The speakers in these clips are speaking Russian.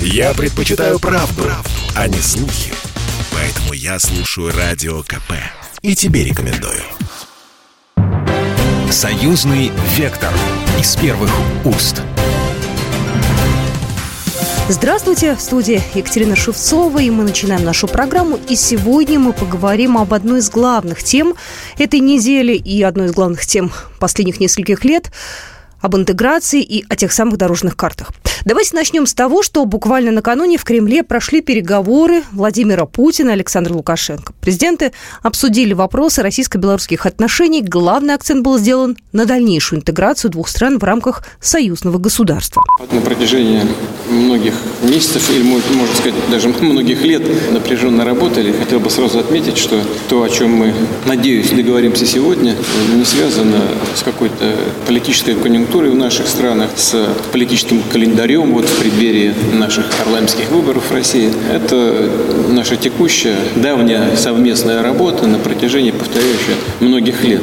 Я предпочитаю правду, правду, а не слухи. Поэтому я слушаю Радио КП. И тебе рекомендую. Союзный вектор из первых уст. Здравствуйте, в студии Екатерина Шевцова, и мы начинаем нашу программу. И сегодня мы поговорим об одной из главных тем этой недели и одной из главных тем последних нескольких лет – об интеграции и о тех самых дорожных картах. Давайте начнем с того, что буквально накануне в Кремле прошли переговоры Владимира Путина и Александра Лукашенко. Президенты обсудили вопросы российско-белорусских отношений. Главный акцент был сделан на дальнейшую интеграцию двух стран в рамках союзного государства. На протяжении многих месяцев, или, можно сказать, даже многих лет напряженно работали. Хотел бы сразу отметить, что то, о чем мы, надеюсь, договоримся сегодня, не связано с какой-то политической конъюнктурой в наших странах, с политическим календарем вот в преддверии наших парламентских выборов в России. Это наша текущая, давняя совместная работа на протяжении, повторяющая, многих лет.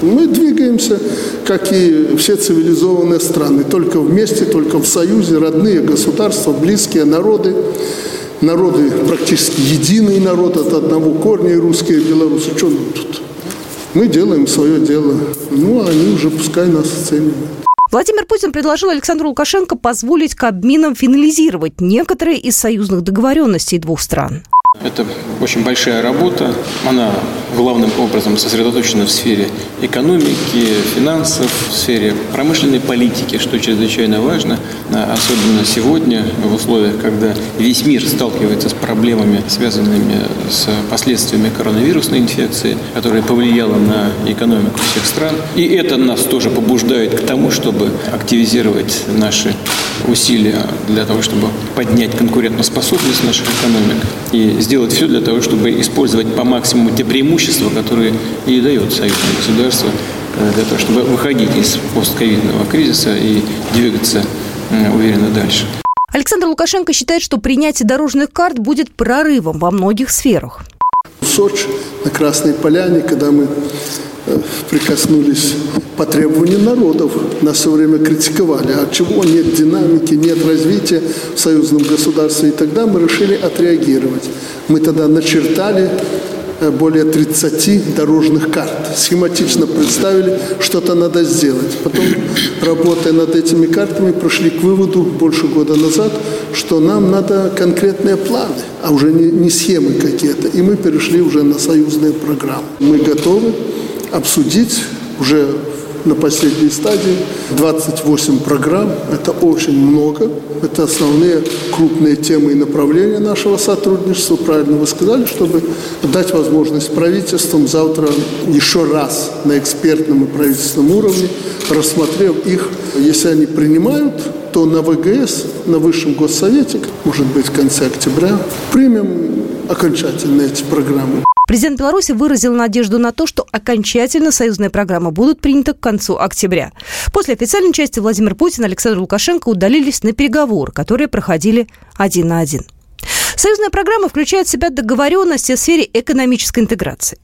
Мы двигаемся, как и все цивилизованные страны, только вместе, только в союзе, родные государства, близкие народы народы практически единый народ от одного корня, русские, и белорусы. Что тут? Мы делаем свое дело. Ну, а они уже пускай нас оценивают. Владимир Путин предложил Александру Лукашенко позволить Кабминам финализировать некоторые из союзных договоренностей двух стран. Это очень большая работа. Она главным образом сосредоточена в сфере экономики, финансов, в сфере промышленной политики, что чрезвычайно важно, особенно сегодня, в условиях, когда весь мир сталкивается с проблемами, связанными с последствиями коронавирусной инфекции, которая повлияла на экономику всех стран. И это нас тоже побуждает к тому, чтобы активизировать наши усилия для того, чтобы поднять конкурентоспособность наших экономик и сделать все для того, чтобы использовать по максимуму те преимущества, которые и дает союзное государство э, для того, чтобы выходить из постковидного кризиса и двигаться э, уверенно дальше. Александр Лукашенко считает, что принятие дорожных карт будет прорывом во многих сферах. В Сочи, на Красной Поляне, когда мы Э, прикоснулись по требованию народов. Нас все время критиковали. А чего нет динамики, нет развития в союзном государстве? И тогда мы решили отреагировать. Мы тогда начертали э, более 30 дорожных карт. Схематично представили, что-то надо сделать. Потом, работая над этими картами, пришли к выводу больше года назад, что нам надо конкретные планы, а уже не, не схемы какие-то. И мы перешли уже на союзные программы. Мы готовы обсудить уже на последней стадии 28 программ. Это очень много. Это основные крупные темы и направления нашего сотрудничества. Правильно вы сказали, чтобы дать возможность правительствам завтра еще раз на экспертном и правительственном уровне, рассмотрев их, если они принимают, то на ВГС, на Высшем Госсовете, может быть, в конце октября, примем окончательно эти программы. Президент Беларуси выразил надежду на то, что окончательно союзные программы будут приняты к концу октября. После официальной части Владимир Путин и Александр Лукашенко удалились на переговоры, которые проходили один на один. Союзная программа включает в себя договоренности в сфере экономической интеграции.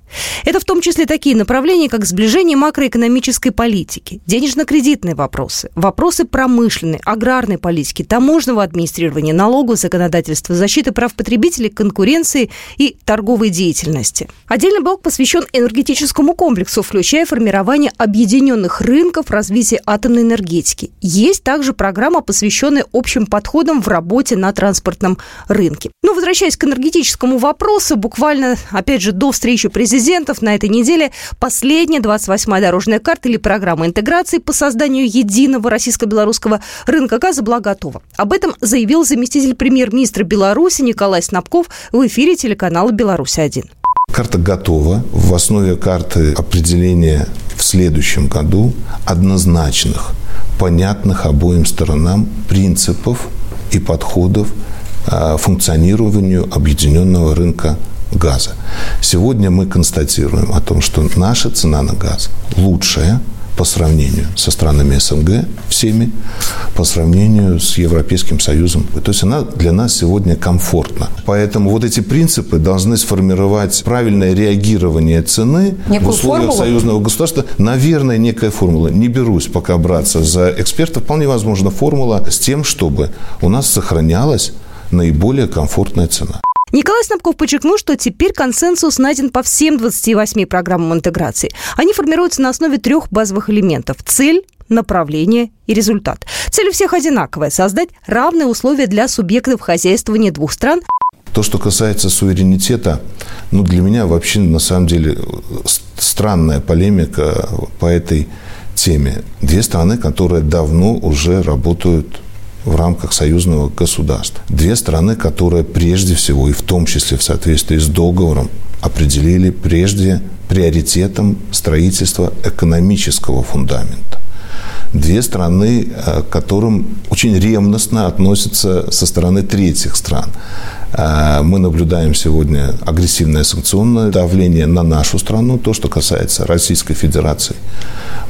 Это в том числе такие направления, как сближение макроэкономической политики, денежно-кредитные вопросы, вопросы промышленной, аграрной политики, таможенного администрирования, налогового законодательства, защиты прав потребителей, конкуренции и торговой деятельности. Отдельный блок посвящен энергетическому комплексу, включая формирование объединенных рынков развития атомной энергетики. Есть также программа, посвященная общим подходам в работе на транспортном рынке. Но возвращаясь к энергетическому вопросу, буквально, опять же, до встречи президентов на этой неделе последняя 28-я дорожная карта или программа интеграции по созданию единого российско-белорусского рынка газа была готова. Об этом заявил заместитель премьер-министра Беларуси Николай Снабков в эфире телеканала «Беларусь-1». Карта готова. В основе карты определение в следующем году однозначных, понятных обоим сторонам принципов и подходов функционированию объединенного рынка газа. Сегодня мы констатируем о том, что наша цена на газ лучшая по сравнению со странами СНГ всеми, по сравнению с Европейским Союзом. То есть она для нас сегодня комфортна. Поэтому вот эти принципы должны сформировать правильное реагирование цены Некую в условиях формулу? союзного государства. Наверное, некая формула. Не берусь пока браться за эксперта. Вполне возможно формула с тем, чтобы у нас сохранялась наиболее комфортная цена. Николай Снабков подчеркнул, что теперь консенсус найден по всем 28 программам интеграции. Они формируются на основе трех базовых элементов – цель, направление и результат. Цель у всех одинаковая – создать равные условия для субъектов хозяйствования двух стран. То, что касается суверенитета, ну, для меня вообще, на самом деле, странная полемика по этой теме. Две страны, которые давно уже работают в рамках союзного государства. Две страны, которые прежде всего, и в том числе в соответствии с договором, определили прежде приоритетом строительства экономического фундамента. Две страны, э, к которым очень ревностно относятся со стороны третьих стран. Э, мы наблюдаем сегодня агрессивное санкционное давление на нашу страну. То, что касается Российской Федерации,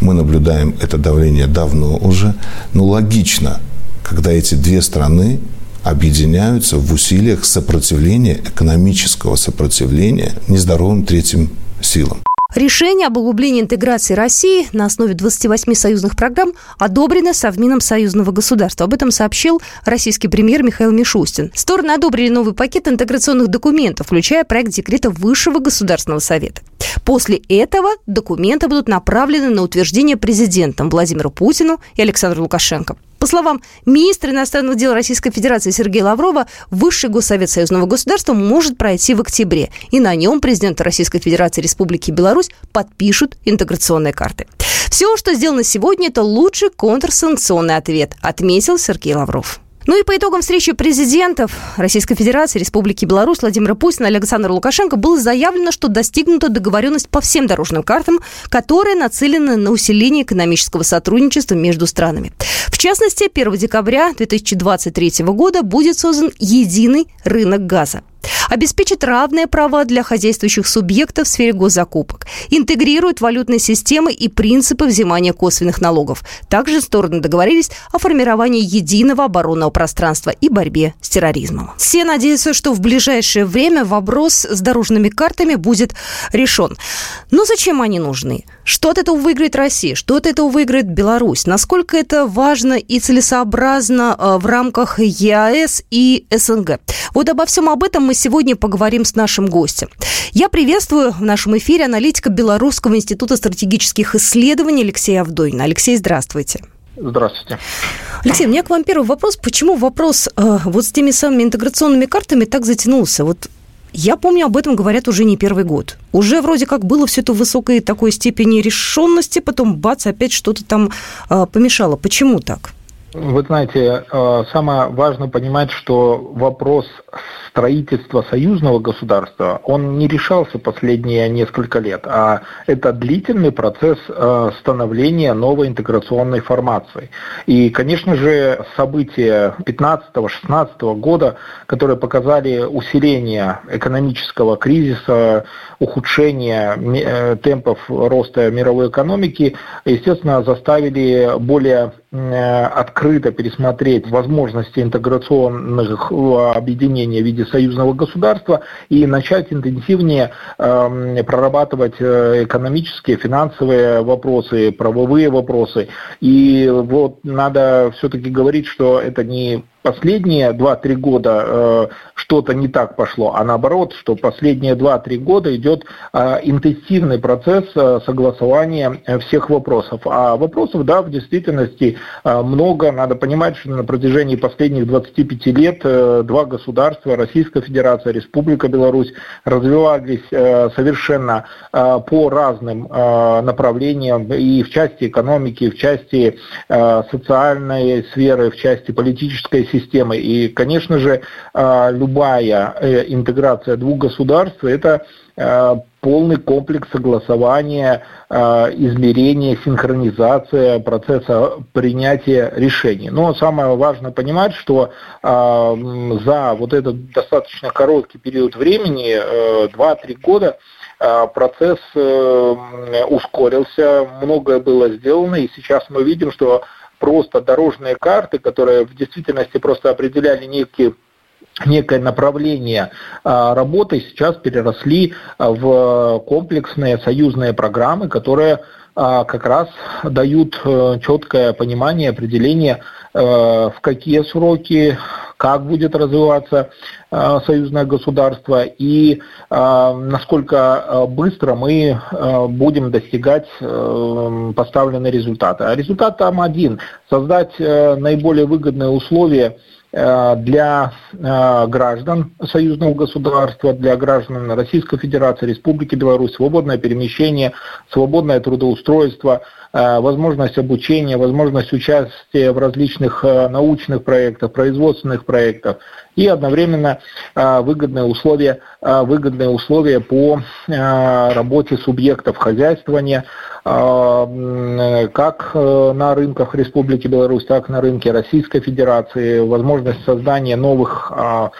мы наблюдаем это давление давно уже. Но логично, когда эти две страны объединяются в усилиях сопротивления, экономического сопротивления нездоровым третьим силам. Решение об углублении интеграции России на основе 28 союзных программ одобрено Совмином союзного государства. Об этом сообщил российский премьер Михаил Мишустин. Стороны одобрили новый пакет интеграционных документов, включая проект декрета Высшего государственного совета. После этого документы будут направлены на утверждение президентом Владимиру Путину и Александру Лукашенко. По словам министра иностранных дел Российской Федерации Сергея Лаврова, Высший Госсовет Союзного государства может пройти в октябре, и на нем президенты Российской Федерации Республики Беларусь подпишут интеграционные карты. Все, что сделано сегодня, это лучший контрсанкционный ответ, отметил Сергей Лавров. Ну и по итогам встречи президентов Российской Федерации, Республики Беларусь Владимира Путина и Александра Лукашенко было заявлено, что достигнута договоренность по всем дорожным картам, которые нацелены на усиление экономического сотрудничества между странами. В частности, 1 декабря 2023 года будет создан единый рынок газа обеспечит равные права для хозяйствующих субъектов в сфере госзакупок, интегрирует валютные системы и принципы взимания косвенных налогов. Также стороны договорились о формировании единого оборонного пространства и борьбе с терроризмом. Все надеются, что в ближайшее время вопрос с дорожными картами будет решен. Но зачем они нужны? Что от этого выиграет Россия? Что от этого выиграет Беларусь? Насколько это важно и целесообразно э, в рамках ЕАЭС и СНГ? Вот обо всем об этом мы сегодня поговорим с нашим гостем. Я приветствую в нашем эфире аналитика Белорусского института стратегических исследований Алексея Авдоина. Алексей, здравствуйте. Здравствуйте. Алексей, у меня к вам первый вопрос. Почему вопрос э, вот с теми самыми интеграционными картами так затянулся? Вот я помню, об этом говорят уже не первый год. Уже вроде как было все это в высокой такой степени решенности, потом бац, опять что-то там э, помешало. Почему так? Вы знаете, э, самое важное понимать, что вопрос строительства союзного государства, он не решался последние несколько лет, а это длительный процесс э, становления новой интеграционной формации. И, конечно же, события 15-16 года, которые показали усиление экономического кризиса, ухудшение э, темпов роста мировой экономики, естественно, заставили более Э, открыто пересмотреть возможности интеграционных э, объединений в виде союзного государства и начать интенсивнее эм, прорабатывать экономические, финансовые вопросы, правовые вопросы. И вот надо все-таки говорить, что это не последние 2-3 года э, что-то не так пошло, а наоборот, что последние 2-3 года идет э, интенсивный процесс э, согласования всех вопросов. А вопросов, да, в действительности много. Надо понимать, что на протяжении последних 25 лет два государства, Российская Федерация, Республика Беларусь, развивались совершенно по разным направлениям и в части экономики, и в части социальной сферы, в части политической системы системы. И, конечно же, а, любая э, интеграция двух государств – это а, полный комплекс согласования, а, измерения, синхронизация процесса принятия решений. Но самое важное понимать, что за вот этот достаточно короткий период времени, 2-3 э, года, процесс ускорился, многое было сделано, и сейчас мы видим, что просто дорожные карты, которые в действительности просто определяли некие некое направление работы сейчас переросли в комплексные союзные программы, которые как раз дают э, четкое понимание, определение, э, в какие сроки, как будет развиваться э, союзное государство и насколько быстро мы будем достигать поставленные результаты. А результат там один – создать наиболее выгодные условия Э, для э, граждан союзного государства, для граждан Российской Федерации, Республики Беларусь, свободное перемещение, свободное трудоустройство, э, возможность обучения, возможность участия в различных научных проектах, производственных проектах и одновременно выгодные условия, выгодные условия по работе субъектов хозяйствования, как э, на рынках Республики Беларусь, так и на рынке Российской Федерации, возможность создания новых а,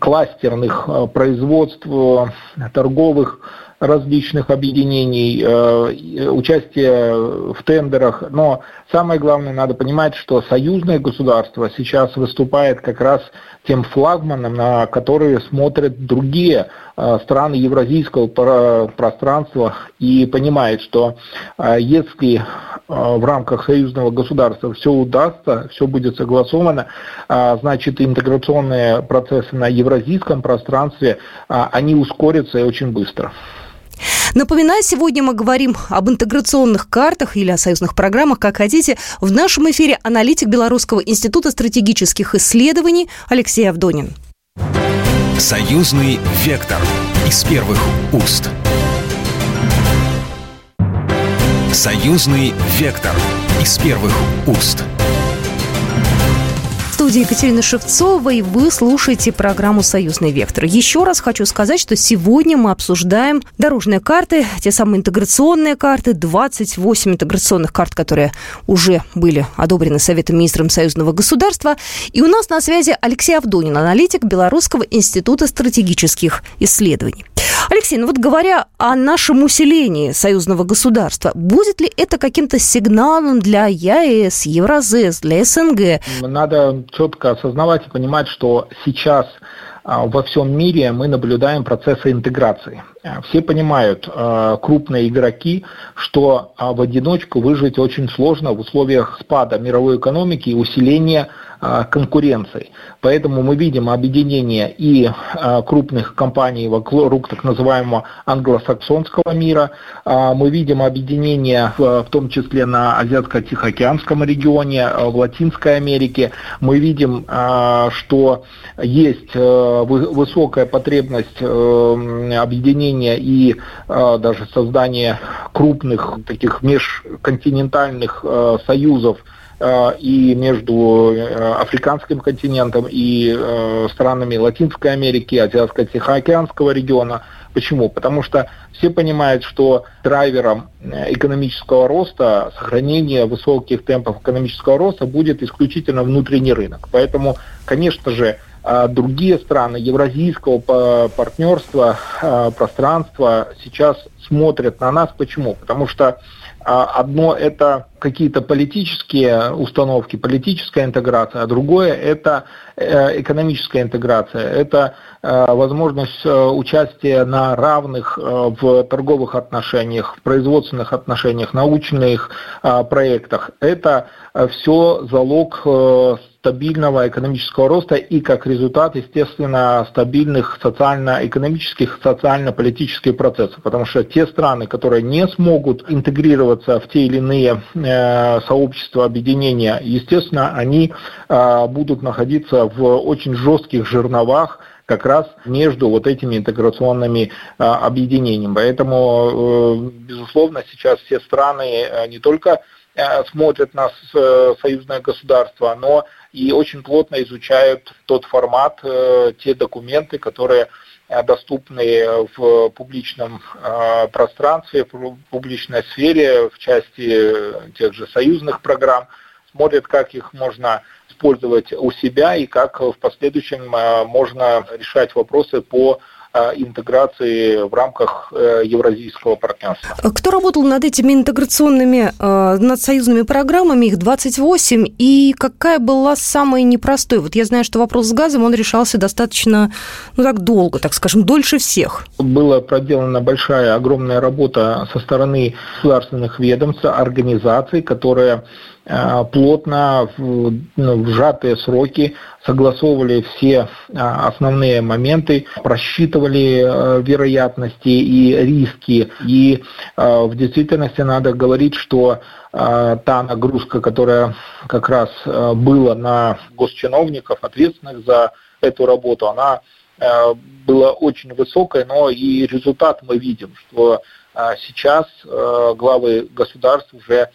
кластерных производств, торговых различных объединений, э, участие в тендерах. Но самое главное, надо понимать, что союзное государство сейчас выступает как раз тем флагманом, на который смотрят другие э, страны евразийского пространства и понимает, что э, если в рамках союзного государства все удастся, все будет согласовано, значит интеграционные процессы на евразийском пространстве, они ускорятся и очень быстро. Напоминаю, сегодня мы говорим об интеграционных картах или о союзных программах, как хотите. В нашем эфире аналитик Белорусского института стратегических исследований Алексей Авдонин. Союзный вектор из первых уст. Союзный вектор из первых уст студии Екатерина Шевцова, и вы слушаете программу «Союзный вектор». Еще раз хочу сказать, что сегодня мы обсуждаем дорожные карты, те самые интеграционные карты, 28 интеграционных карт, которые уже были одобрены Советом министром Союзного государства. И у нас на связи Алексей Авдонин, аналитик Белорусского института стратегических исследований. Алексей, ну вот говоря о нашем усилении союзного государства, будет ли это каким-то сигналом для ЕАЭС, Евразес, для СНГ? Надо четко осознавать и понимать, что сейчас а, во всем мире мы наблюдаем процессы интеграции. А, все понимают, а, крупные игроки, что в одиночку выжить очень сложно в условиях спада мировой экономики и усиления конкуренцией. Поэтому мы видим объединение и а, крупных компаний вокруг так называемого англосаксонского мира. А, мы видим объединение в том числе на Азиатско-Тихоокеанском регионе, в Латинской Америке. Мы видим, что есть высокая потребность объединения и даже создания крупных таких межконтинентальных союзов Э, и между э, африканским континентом и э, странами Латинской Америки, Азиатско-Тихоокеанского региона. Почему? Потому что все понимают, что драйвером экономического роста, сохранения высоких темпов экономического роста будет исключительно внутренний рынок. Поэтому, конечно же, другие страны евразийского партнерства, пространства сейчас смотрят на нас. Почему? Потому что одно это какие-то политические установки, политическая интеграция, а другое это экономическая интеграция. Это э, возможность э, участия на равных в торговых отношениях, в производственных отношениях, научных проектах. Это все залог стабильного экономического роста и как результат, естественно, стабильных социально-экономических, социально-политических процессов. Потому что те страны, которые не смогут интегрироваться в те или иные э, сообщества, объединения, естественно, они э, будут находиться в очень жестких жерновах, как раз между вот этими интеграционными а, объединениями. Поэтому, э, безусловно, сейчас все страны не только смотрят на союзное государство, но и очень плотно изучают тот формат, э, те документы, которые э, доступны в публичном э, пространстве, в публичной сфере, в части тех же союзных программ, смотрят, как их можно использовать у себя и как в последующем можно решать вопросы по интеграции в рамках евразийского партнерства. Кто работал над этими интеграционными, над союзными программами, их 28, и какая была самая непростой? Вот я знаю, что вопрос с газом, он решался достаточно, ну так, долго, так скажем, дольше всех. Была проделана большая, огромная работа со стороны государственных ведомств, организаций, которые Э, плотно в, ну, в сжатые сроки согласовывали все э, основные моменты, просчитывали э, вероятности и риски. И в действительности надо говорить, что та нагрузка, которая как раз была на госчиновников, ответственных за эту работу, она была очень высокой, но и результат мы видим, что сейчас главы государств уже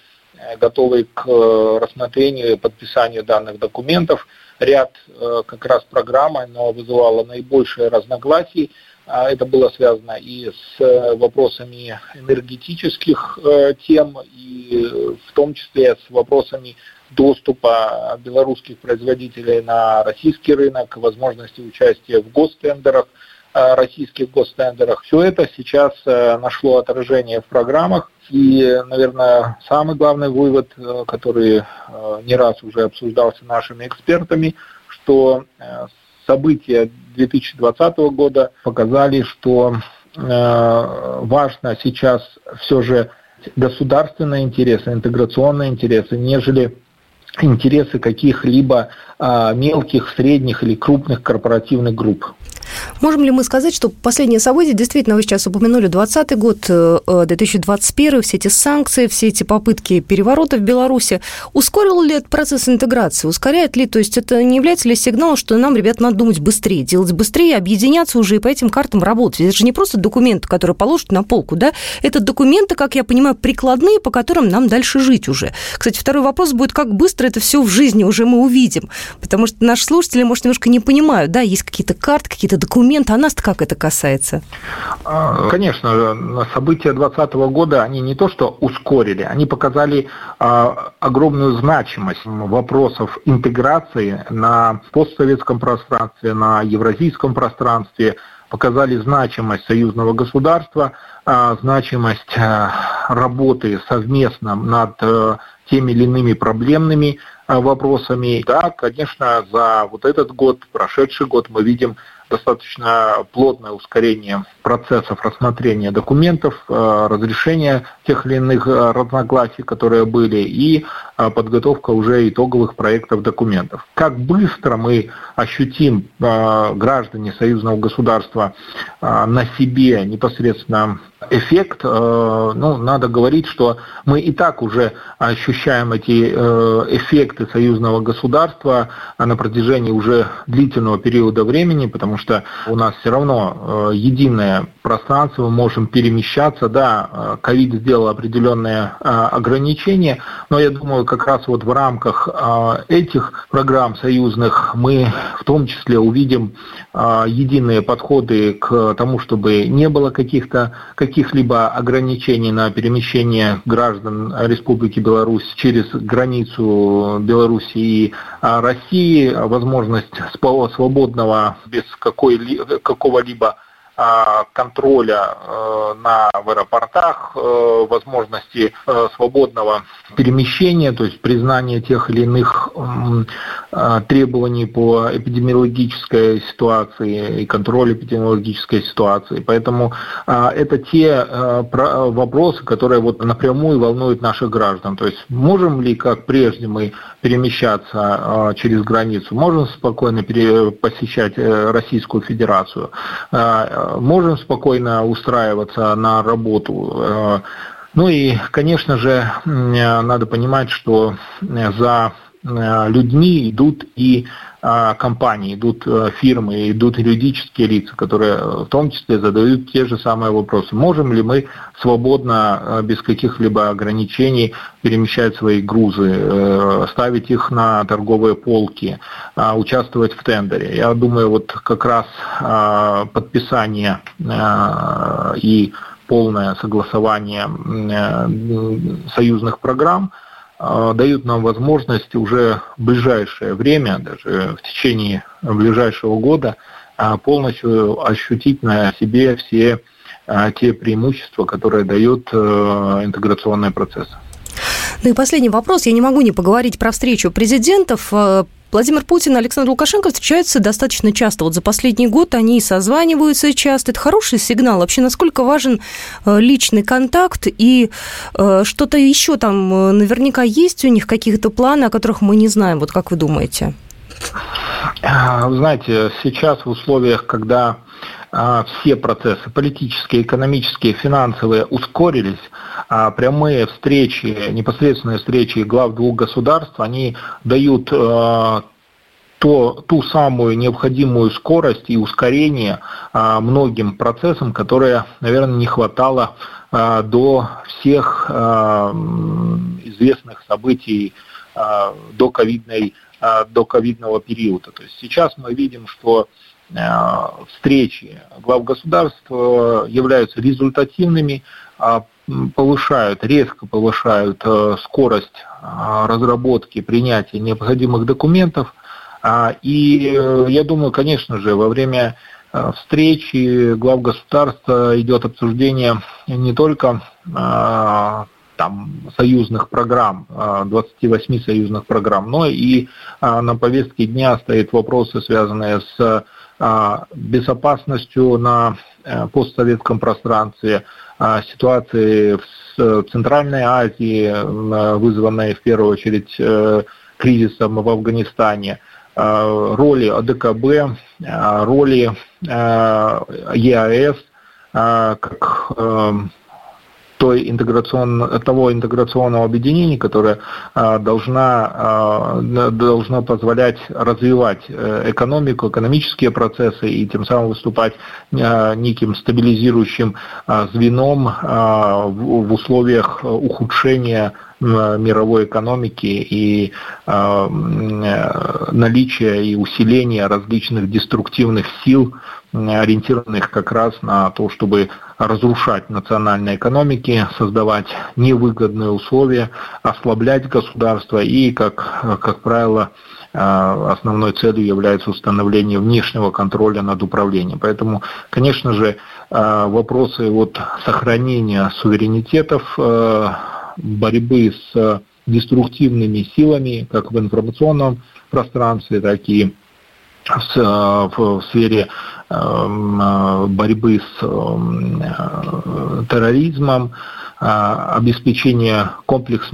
готовы к э, рассмотрению и подписанию данных документов. Ряд э, как раз программы, но вызывало наибольшие разногласий. А это было связано и с вопросами энергетических тем, и в том числе с вопросами доступа белорусских производителей на российский рынок, возможности участия в гостендерах, российских гостендерах. Все это сейчас нашло отражение в программах. И, наверное, самый главный вывод, э, который э, не раз уже обсуждался нашими экспертами, что э, события 2020 года показали, что важно сейчас все же государственные интересы, интеграционные интересы, нежели интересы каких-либо а, мелких, средних или крупных корпоративных групп. Можем ли мы сказать, что последние события, действительно, вы сейчас упомянули 2020 год, 2021, э, все эти санкции, все эти попытки переворота в Беларуси, ускорил ли этот процесс интеграции, ускоряет ли, то есть это не является ли сигналом, что нам, ребят, надо думать быстрее, делать быстрее, объединяться уже и по этим картам работать? Это же не просто документы, которые положат на полку, да, это документы, как я понимаю, прикладные, по которым нам дальше жить уже. Кстати, второй вопрос будет, как быстро это все в жизни уже мы увидим, потому что наши слушатели, может, немножко не понимают, да, есть какие-то карты, какие-то документы, а нас как это касается? А, конечно, события 2020 года, они не то что ускорили, они показали а, огромную значимость вопросов интеграции на постсоветском пространстве, на евразийском пространстве, показали значимость союзного государства, а, значимость работы совместно над э, теми или иными проблемными вопросами. Да, конечно, за вот этот год, прошедший год мы видим достаточно плотное ускорение процессов рассмотрения документов, э, разрешения тех или иных э, разногласий, которые были, и подготовка уже итоговых проектов документов. Как быстро мы ощутим граждане союзного государства на себе непосредственно эффект, ну, надо говорить, что мы и так уже ощущаем эти эффекты союзного государства на протяжении уже длительного периода времени, потому что у нас все равно единая пространство, мы можем перемещаться. Да, э, ковид сделал определенные э, ограничения, но я думаю, как раз вот в рамках э, этих программ союзных мы в том числе увидим единые подходы к тому, чтобы не было каких-то каких-либо ограничений на перемещение граждан Республики Беларусь через границу Беларуси и России, возможность свободного без какого-либо а, контроля э, на, в аэропортах, э, возможности э, свободного перемещения, то есть признания тех или иных требований по эпидемиологической ситуации и контролю эпидемиологической ситуации. Поэтому это те вопросы, которые вот напрямую волнуют наших граждан. То есть можем ли, как прежде, мы перемещаться через границу, можем спокойно посещать Российскую Федерацию, можем спокойно устраиваться на работу. Э, ну и, конечно же, надо понимать, что за Э, людьми идут и э, компании, идут э, фирмы, идут юридические лица, которые в том числе задают те же самые вопросы. Можем ли мы свободно, без каких-либо ограничений перемещать свои грузы, ставить их на торговые полки, участвовать в тендере? Я думаю, вот как раз подписание и полное согласование союзных программ – а, дают нам возможность уже в ближайшее время, даже в течение ближайшего года, полностью ощутить на себе все те преимущества, которые дают интеграционные процессы. Ну и последний вопрос. Я не могу не поговорить про встречу президентов. Э, Владимир Путин и Александр Лукашенко встречаются достаточно часто. Вот за последний год они созваниваются часто. Это хороший сигнал. Вообще, насколько важен э, личный контакт и э, что-то еще там наверняка есть у них каких-то планы, о которых мы не знаем. Вот как вы думаете? Знаете, сейчас в условиях, когда все процессы политические, экономические, финансовые ускорились, а прямые встречи, непосредственные встречи глав двух государств, они дают а, то, ту самую необходимую скорость и ускорение а, многим процессам, которые, наверное, не хватало до всех известных событий до ковидной до ковидного периода. То есть сейчас мы видим, что Э, встречи глав государств э, являются результативными, а, повышают, резко повышают э, скорость разработки, принятия необходимых документов. А, и я думаю, конечно же, во время встречи глав государства идет обсуждение не только там, союзных программ, 28 союзных программ, но и на повестке дня стоят вопросы, связанные с безопасностью на э, постсоветском пространстве, а, ситуации в Центральной Азии, вызванной в первую очередь э, кризисом в Афганистане, а, роли АДКБ, роли ЕАЭС как эм, той интеграцион, того интеграционного объединения, которое а, должна, а, должно позволять развивать э, экономику, экономические процессы и тем самым выступать а, неким стабилизирующим звеном в условиях ухудшения мировой экономики и э, наличия и усиления различных деструктивных сил, ориентированных как раз на то, чтобы разрушать национальные экономики, создавать невыгодные условия, ослаблять государство и, как, как правило, основной целью является установление внешнего контроля над управлением. Поэтому, конечно же, вопросы вот сохранения суверенитетов борьбы с деструктивными силами, как в информационном пространстве, так и в, в сфере эм, борьбы с терроризмом, э, обеспечения комплекс,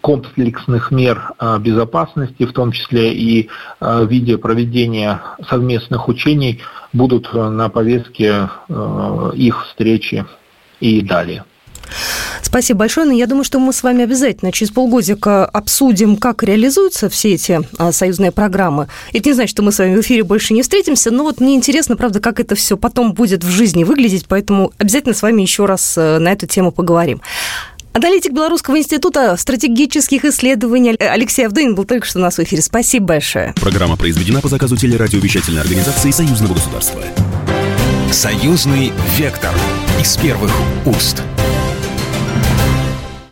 комплексных мер э, безопасности, в том числе и э, в виде проведения совместных учений, будут на повестке их встречи и далее. Спасибо большое. Но я думаю, что мы с вами обязательно через полгодика обсудим, как реализуются все эти а, союзные программы. Это не значит, что мы с вами в эфире больше не встретимся, но вот мне интересно, правда, как это все потом будет в жизни выглядеть, поэтому обязательно с вами еще раз э, на эту тему поговорим. Аналитик Белорусского института стратегических исследований Алексей Авдынин был только что у нас в эфире. Спасибо большое. Программа произведена по заказу телерадиовещательной организации Союзного государства. Союзный вектор из первых уст.